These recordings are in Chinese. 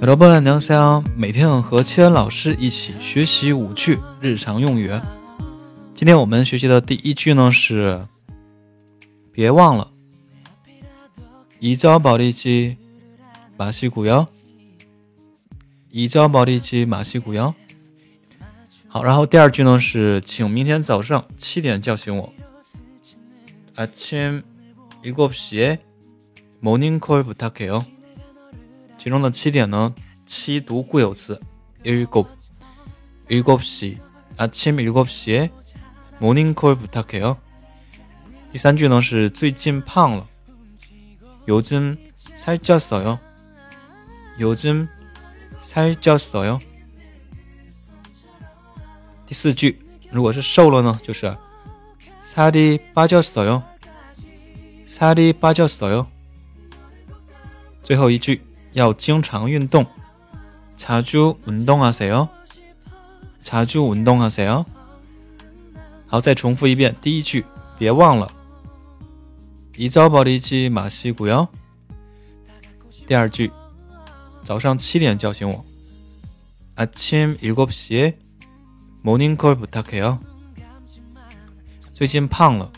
여러분안녕하세요每天和七恩老师一起学习五句日常用语。今天我们学习的第一句呢是“别忘了”，이저버리지마시고 요， 이저버리지마시고 요。 好，然后第二句呢是“请明天早上七点叫醒我”。아침일곱시에모닝콜부탁해요 其中的七点呢，七读固有词，일곱일곱시아침일곱시에모닝콜부탁해요第三句呢是最近胖了，요즘살쪘어 요， 요즘살쪘어 요。 第四句如果是瘦了呢，就是살이빠졌어 요， 살이빠졌어 요。 最后一句。 要经常运动，자주운동하세 요， 자주운동하세 요。 好，再重复一遍第一句，别忘了，잊어버리지마시고 요。 第二句，早上七点叫醒我，아침일곱시에모닝콜부탁해 요。 最近胖了，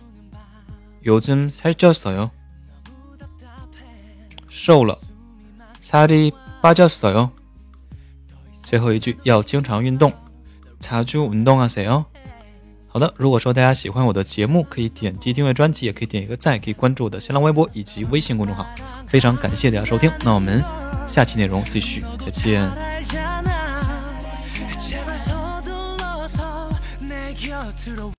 요즘살쪘어 요。 瘦了。 他的巴蕉色哟，最后一句要经常运动，擦出运动啊。谁哦？好的，如果说大家喜欢我的节目，可以点击订阅专辑，也可以点一个赞，也可以关注我的新浪微博以及微信公众号。非常感谢大家收听，那我们下期内容继续，再见。